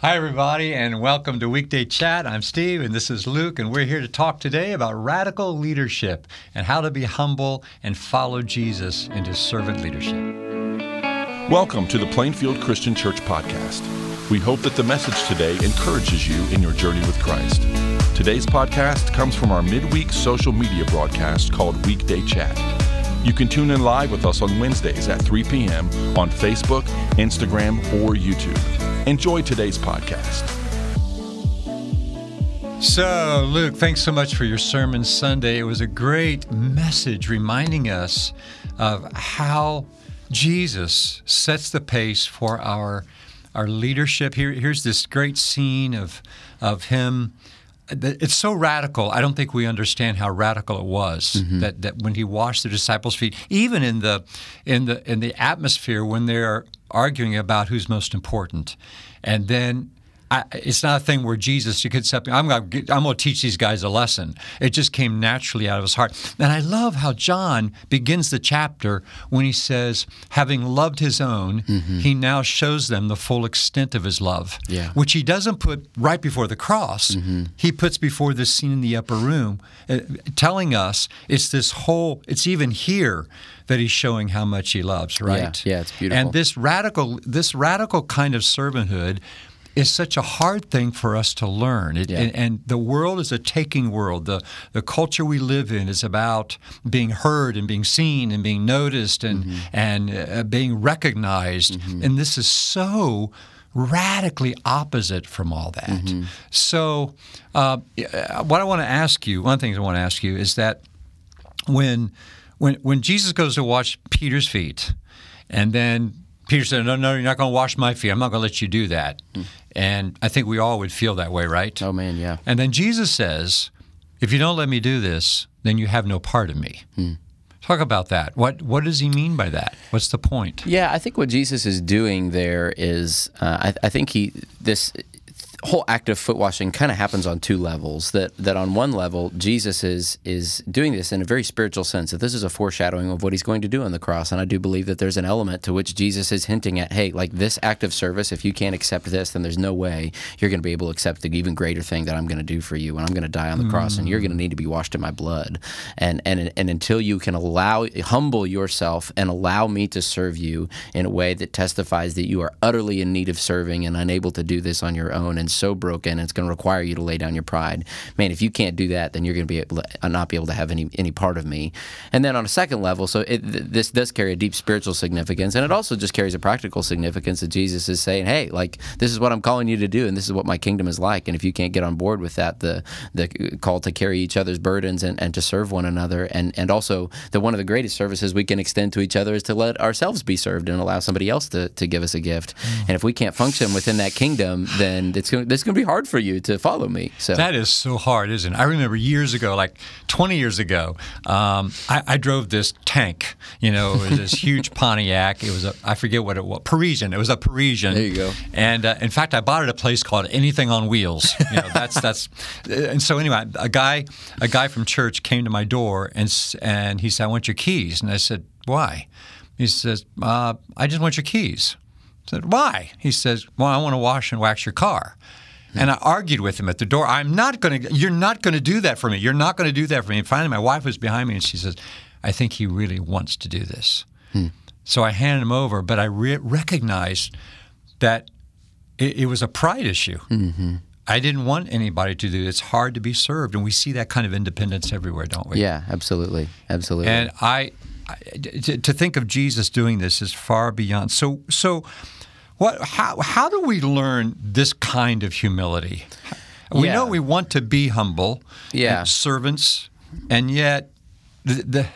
Hi, everybody, and welcome to Weekday Chat. I'm Steve, and this is Luke, and we're here to talk today about radical leadership and how to be humble and follow Jesus into servant leadership. Welcome to the Plainfield Christian Church podcast. We hope that the message today encourages you in your journey with Christ. Today's podcast comes from our midweek social media broadcast called Weekday Chat. You can tune in live with us on Wednesdays at 3 p.m. on Facebook, Instagram, or YouTube. Enjoy today's podcast. So, Luke, thanks so much for your sermon Sunday. It was a great message reminding us of how Jesus sets the pace for our our leadership. Here, here's this great scene of of him it's so radical. I don't think we understand how radical it was mm-hmm. that, that when he washed the disciples' feet, even in the in the in the atmosphere when they're arguing about who's most important, and then I, it's not a thing where Jesus, you could say, I'm going to teach these guys a lesson. It just came naturally out of his heart. And I love how John begins the chapter when he says, having loved his own, mm-hmm. he now shows them the full extent of his love, yeah. which he doesn't put right before the cross. Mm-hmm. He puts before this scene in the upper room, uh, telling us it's this whole, it's even here that he's showing how much he loves, right? Yeah, yeah it's beautiful. And this radical, this radical kind of servanthood is such a hard thing for us to learn. It, yeah. and, and, the world is a taking world. The the culture we live in is about being heard and being seen and being noticed and mm-hmm. and uh, being recognized. Mm-hmm. And this is so radically opposite from all that. Mm-hmm. So, uh, what I want to ask you, one thing I want to ask you is that when when when Jesus goes to wash Peter's feet, and then Peter said, "No, no, you're not going to wash my feet. I'm not going to let you do that." Mm. And I think we all would feel that way, right? Oh man, yeah. And then Jesus says, "If you don't let me do this, then you have no part of me." Mm. Talk about that. What what does he mean by that? What's the point? Yeah, I think what Jesus is doing there is, uh, I, I think he this whole act of foot washing kind of happens on two levels. That that on one level, Jesus is is doing this in a very spiritual sense. That this is a foreshadowing of what he's going to do on the cross. And I do believe that there's an element to which Jesus is hinting at, hey, like this act of service, if you can't accept this, then there's no way you're going to be able to accept the even greater thing that I'm going to do for you, and I'm going to die on the mm. cross, and you're going to need to be washed in my blood. And and and until you can allow humble yourself and allow me to serve you in a way that testifies that you are utterly in need of serving and unable to do this on your own and so broken, it's going to require you to lay down your pride. Man, if you can't do that, then you're going to be able to, uh, not be able to have any any part of me. And then on a second level, so it, this does carry a deep spiritual significance, and it also just carries a practical significance that Jesus is saying, hey, like this is what I'm calling you to do, and this is what my kingdom is like. And if you can't get on board with that, the the call to carry each other's burdens and, and to serve one another, and and also that one of the greatest services we can extend to each other is to let ourselves be served and allow somebody else to, to give us a gift. Mm. And if we can't function within that kingdom, then it's going this going to be hard for you to follow me. So that is so hard, isn't it? I remember years ago, like 20 years ago, um, I, I, drove this tank. You know, it was this huge Pontiac. It was a I forget what it was, Parisienne. It was a Parisienne. There you go. And uh, in fact, I bought it at a place called Anything on Wheels. You know, that's that's. And so anyway, a guy a guy from church came to my door and and he said, "I want your keys," and I said, "Why?" He says, uh, "I just want your keys." I said, "Why?" He says, "Well, I want to wash and wax your car." And I argued with him at the door. I'm not going to, you're not going to do that for me. You're not going to do that for me. And finally, my wife was behind me and she says, I think he really wants to do this. Hmm. So I handed him over, but I re- recognized that it, it, was a pride issue. Mm-hmm. I didn't want anybody to do it. It's hard to be served. And we see that kind of independence everywhere, don't we? Yeah, absolutely. Absolutely. And I, I to, to think of Jesus doing this is far beyond. So, so, what? How? How do we learn this kind of humility? We yeah. know we want to be humble, yeah, servants, and yet the, the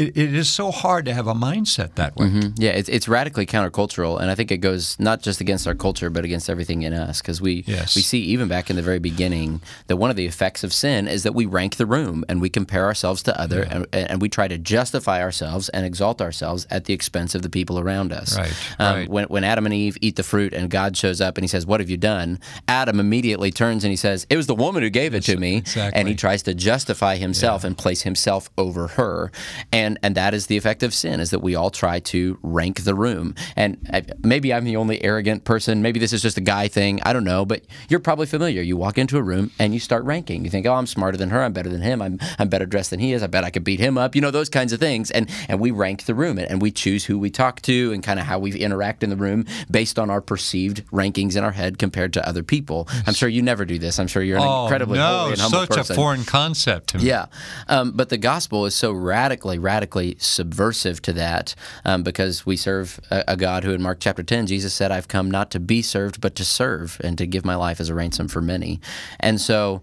it, it is so hard to have a mindset that way. Mm-hmm. Yeah, it's, it's radically countercultural, and I think it goes not just against our culture, but against everything in us. Because we yes. we see even back in the very beginning that one of the effects of sin is that we rank the room and we compare ourselves to other, yeah. and, and, we try to justify ourselves and exalt ourselves at the expense of the people around us. Right. Um, right. When when Adam and Eve eat the fruit and God shows up and he says, "What have you done?" Adam immediately turns and he says, "It was the woman who gave it to me," exactly. and he tries to justify himself yeah. and place himself over her. And and and that is the effect of sin is that we all try to rank the room. And maybe i'm the only arrogant person. Maybe this is just a guy thing. I don't know but you're probably familiar. You walk into a room and you start ranking. You think oh i'm smarter than her. I'm better than him. I'm, I'm better dressed than he is. I bet i could beat him up. You know those kinds of things. And and we rank the room and we choose who we talk to and kind of how we interact in the room based on our perceived rankings in our head compared to other people. I'm sure you never do this. I'm sure you're an Oh, incredibly no, holy and humble such person. a foreign concept to me. yeah, um, but the gospel is so radically, radically subversive to that um, because we serve a, a God who, in Mark chapter 10, Jesus said, I've come not to be served, but to serve and to give my life as a ransom for many. And so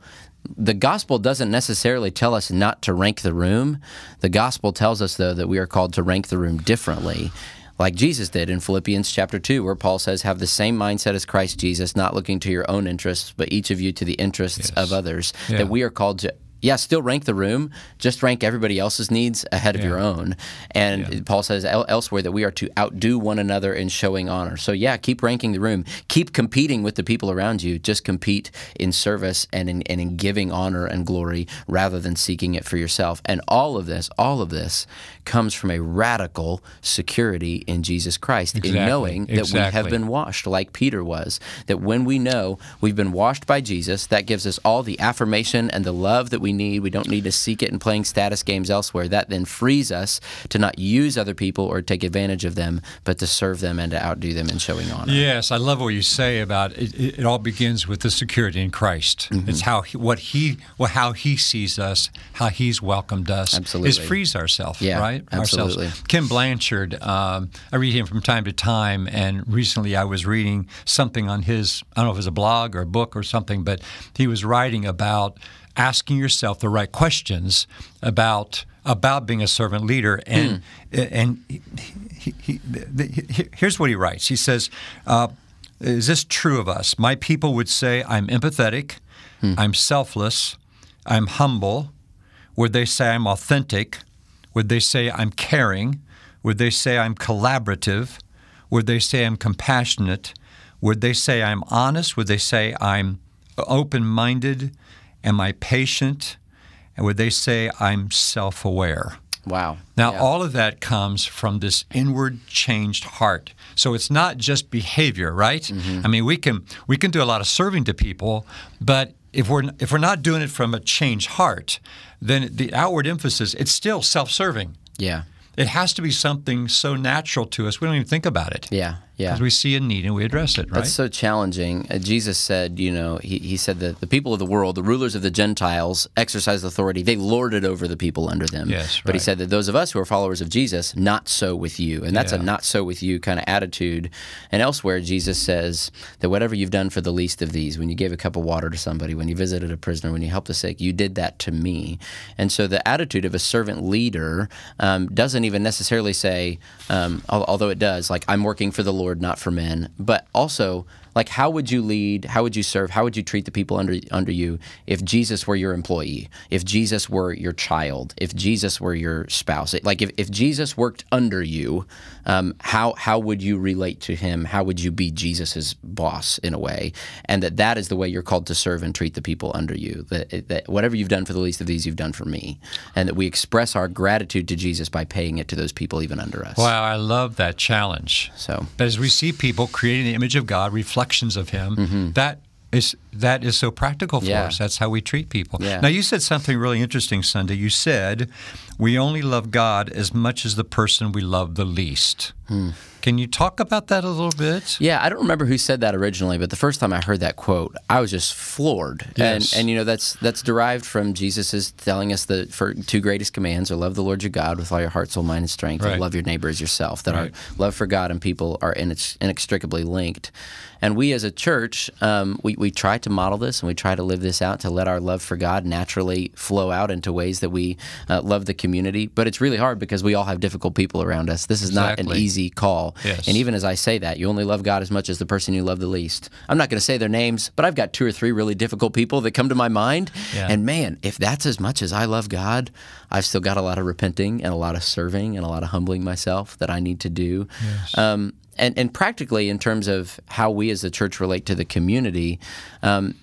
the gospel doesn't necessarily tell us not to rank the room. The gospel tells us, though, that we are called to rank the room differently. Like Jesus did in Philippians chapter 2, where Paul says, Have the same mindset as Christ Jesus, not looking to your own interests, but each of you to the interests of others. Yeah. That we are called to yeah, still rank the room, just rank everybody else's needs ahead of your own. And Paul says el- elsewhere that we are to outdo one another in showing honor. So, yeah, keep ranking the room. Keep competing with the people around you. Just compete in service and in, and in giving honor and glory rather than seeking it for yourself. And all of this, all of this comes from a radical security in Jesus Christ, Exactly, in knowing that we have been washed like Peter was. That when we know we've been washed by Jesus, that gives us all the affirmation and the love that we need. We don't need to seek it in playing status games elsewhere. That then frees us to not use other people or take advantage of them, but to serve them and to outdo them in showing honor. Yes, I love what you say about it. It, it all begins with the security in Christ. Mm-hmm. It's how he, what he, well, how he sees us, how he's welcomed us. Absolutely. Is frees ourselves, Yeah, right? absolutely. Ourselves. Ken Blanchard, um, I read him from time to time, and recently I was reading something on his, I don't know if it was a blog or a book or something, but he was writing about asking yourself the right questions about about being a servant leader and and he, he, he, here's what he writes he says uh, is this true of us my people would say i'm empathetic i'm selfless i'm humble would they say i'm authentic would they say i'm caring would they say i'm collaborative would they say i'm compassionate would they say i'm honest would they say i'm open-minded am i patient and would they say i'm self-aware Wow. now, Yeah. all of that comes from this inward changed heart. So it's not just behavior, right? Mm-hmm. I mean, we can we can do a lot of serving to people, but if we're if we're not doing it from a changed heart, then the outward emphasis it's still self-serving. Yeah. It has to be something so natural to us we don't even think about it Yeah. Yeah. because we see a need and we address it, right? That's so challenging. Uh, Jesus said, you know, he, he said that the people of the world, the rulers of the Gentiles, exercise authority. They lord it over the people under them. Yes, But he said that those of us who are followers of Jesus, not so with you. And that's a not so with you kind of attitude. And elsewhere, Jesus says that whatever you've done for the least of these, when you gave a cup of water to somebody, when you visited a prisoner, when you helped the sick, you did that to me. And so the attitude of a servant leader um, doesn't even necessarily say, um, although it does, like, I'm working for the Lord, not for men, but also, like, how would you lead? How would you serve? How would you treat the people under under you if Jesus were your employee? If Jesus were your child? If Jesus were your spouse? Like, if, if Jesus worked under you, um, how how would you relate to him? How would you be Jesus's boss in a way? And that that is the way you're called to serve and treat the people under you. That, that whatever you've done for the least of these, you've done for me, and that we express our gratitude to Jesus by paying it to those people even under us. Wow, I love that challenge. So But as we see people creating the image of God, reflections of Him, mm-hmm. that is that is so practical for. Yeah. us. That's how we treat people. Yeah. Now, you said something really interesting, Sunday. You said we only love God as much as the person we love the least. Can you talk about that a little bit? Hmm. Yeah, I don't remember who said that originally, but the first time I heard that quote, I was just floored. Yes. And and you know that's that's derived from Jesus' telling us the for two greatest commands are love the Lord your God with all your heart, soul, mind, and strength, Right. and love your neighbor as yourself. That Right. our love for God and people are inex- inextricably linked. And we as a church, um, we, we try to model this and we try to live this out to let our love for God naturally flow out into ways that we uh, love the community. But it's really hard because we all have difficult people around us. This is not an easy call. Yes. And even as I say that, you only love God as much as the person you love the least. I'm not going to say their names, but I've got two or three really difficult people that come to my mind. Yeah. And man, if that's as much as I love God, I've still got a lot of repenting and a lot of serving and a lot of humbling myself that I need to do. Um, and, and practically, in terms of how we as the church relate to the community, um,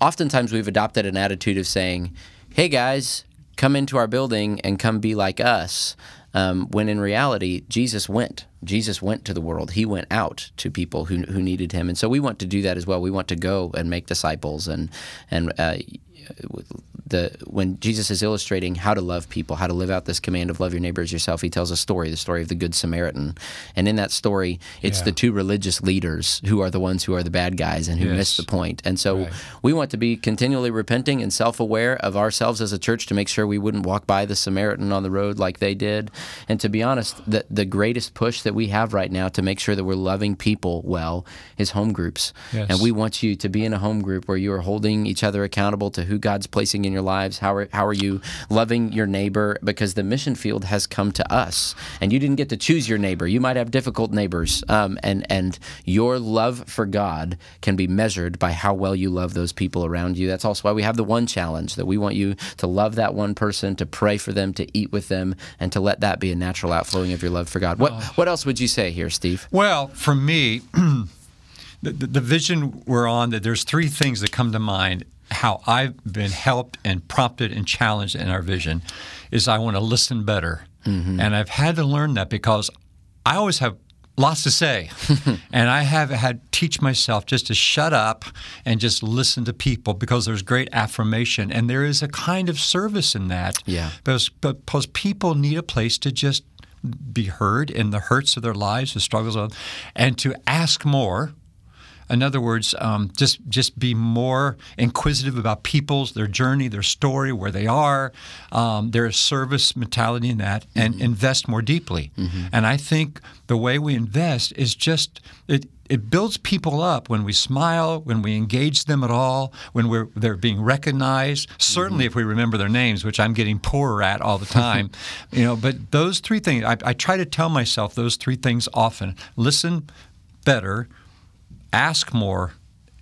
oftentimes we've adopted an attitude of saying, hey guys, come into our building and come be like us. Um, when in reality, Jesus went. Jesus went to the world. He went out to people who, who needed him, and so we want to do that as well. We want to go and make disciples, and and uh, the when Jesus is illustrating how to love people, how to live out this command of love your neighbor as yourself, he tells a story, the story of the Good Samaritan. And in that story, it's Yeah. the two religious leaders who are the ones who are the bad guys and who Yes. miss the point. And so Right. we want to be continually repenting and self aware of ourselves as a church to make sure we wouldn't walk by the Samaritan on the road like they did. And to be honest, the, the greatest push that we have right now to make sure that we're loving people well is home groups. Yes. And we want you to be in a home group where you are holding each other accountable to who God's placing in your lives. How are, how are you loving your neighbor? Because the mission field has come to us, and you didn't get to choose your neighbor. You might have difficult neighbors, um, and and your love for God can be measured by how well you love those people around you. That's also why we have the one challenge that we want you to love that one person, to pray for them, to eat with them, and to let that be a natural outflowing of your love for God. What what else would you say here, Steve? Well, for me, the, the, the vision we're on, that there's three things that come to mind. How I've been helped and prompted and challenged in our vision is I want to listen better. Mm-hmm. And I've had to learn that because I always have lots to say. and I have had to teach myself just to shut up and just listen to people because there's great affirmation. And there is a kind of service in that. Yeah. Because, because people need a place to just be heard in the hurts of their lives, the struggles of, and to ask more. In other words, um, just just be more inquisitive about people's their journey, their story, where they are, um, their service mentality in that, and invest more deeply. And I think the way we invest is just it. It builds people up when we smile, when we engage them at all, when we're they're being recognized. Certainly, if we remember their names, which I'm getting poorer at all the time, you know. But those three things, I, I try to tell myself those three things often: listen better, ask more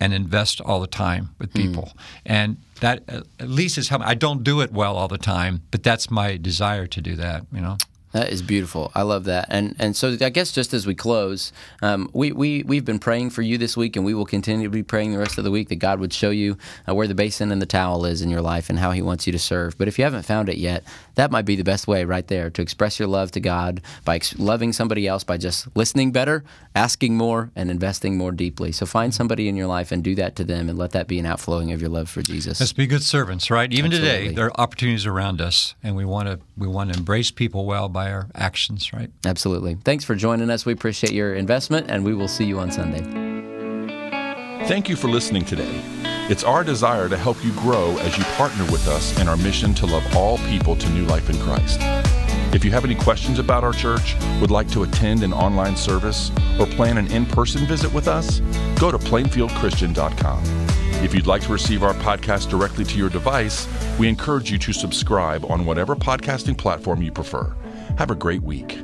and invest all the time with people. And that uh, at least is how I don't do it well all the time, but that's my desire to do that, you know. That is beautiful. I love that. And and so I guess just as we close, um, we, we, we've been praying for you this week, and we will continue to be praying the rest of the week that God would show you uh, where the basin and the towel is in your life and how He wants you to serve. But if you haven't found it yet, that might be the best way right there to express your love to God by ex- loving somebody else by just listening better, asking more, and investing more deeply. So find somebody in your life and do that to them, and let that be an outflowing of your love for Jesus. Let's be good servants, right? Even Absolutely. today, there are opportunities around us, and we want to we want to embrace people well by our actions, right? Absolutely. Thanks for joining us. We appreciate your investment, and we will see you on Sunday. Thank you for listening today. It's our desire to help you grow as you partner with us in our mission to love all people to new life in Christ. If you have any questions about our church, would like to attend an online service, or plan an in person visit with us, go to plainfieldchristian.com. If you'd like to receive our podcast directly to your device, we encourage you to subscribe on whatever podcasting platform you prefer. Have a great week.